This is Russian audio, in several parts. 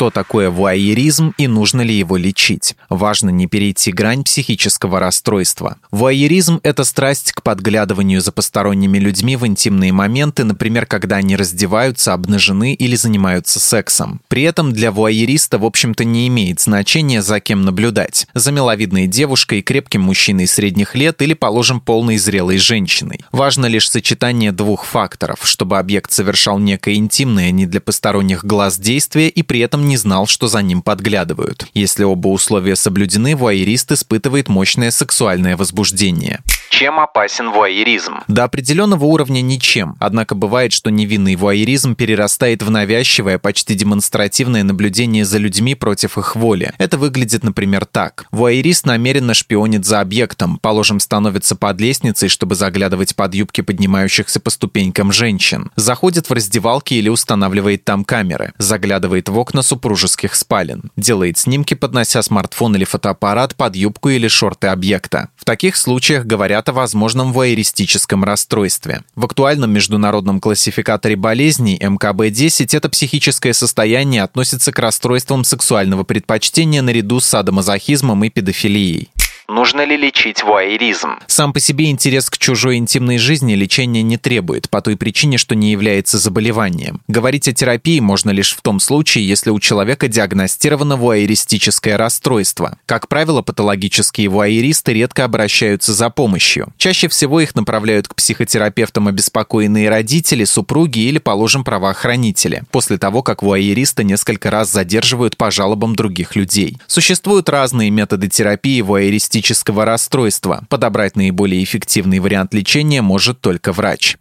Что такое вуайеризм и нужно ли его лечить. Важно не перейти грань психического расстройства. Вуайеризм – это страсть к подглядыванию за посторонними людьми в интимные моменты, например, когда они раздеваются, обнажены или занимаются сексом. При этом для вуайериста, в общем-то, не имеет значения, за кем наблюдать. За миловидной девушкой, крепким мужчиной средних лет или, положим, полной зрелой женщиной. Важно лишь сочетание двух факторов, чтобы объект совершал некое интимное не для посторонних глаз действие и при этом не знал, что за ним подглядывают. Если оба условия соблюдены, вуайерист испытывает мощное сексуальное возбуждение. Чем опасен вуайеризм? До определенного уровня ничем. Однако бывает, что невинный вуайеризм перерастает в навязчивое, почти демонстративное наблюдение за людьми против их воли. Это выглядит, например, так. Вуайерист намеренно шпионит за объектом, положим, становится под лестницей, чтобы заглядывать под юбки поднимающихся по ступенькам женщин. Заходит в раздевалки или устанавливает там камеры. Заглядывает в окна супружеских спален. Делает снимки, поднося смартфон или фотоаппарат под юбку или шорты объекта. В таких случаях говорят о возможном вуайеристическом расстройстве. В актуальном международном классификаторе болезней МКБ-10 это психическое состояние относится к расстройствам сексуального предпочтения наряду с садомазохизмом и педофилией. Нужно ли лечить вуайеризм? Сам по себе интерес к чужой интимной жизни лечения не требует, по той причине, что не является заболеванием. Говорить о терапии можно лишь в том случае, если у человека диагностировано вуайеристическое расстройство. Как правило, патологические вуайеристы редко обращаются за помощью. Чаще всего их направляют к психотерапевтам обеспокоенные родители, супруги или, положим, правоохранители, после того, как вуайериста несколько раз задерживают по жалобам других людей. Существуют разные методы терапии вуайеристического психического расстройства. Подобрать наиболее эффективный вариант лечения может только врач.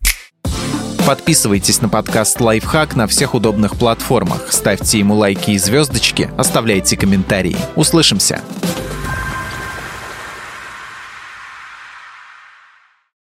Подписывайтесь на подкаст «Лайфхак» на всех удобных платформах, ставьте ему лайки и звездочки, оставляйте комментарии. Услышимся!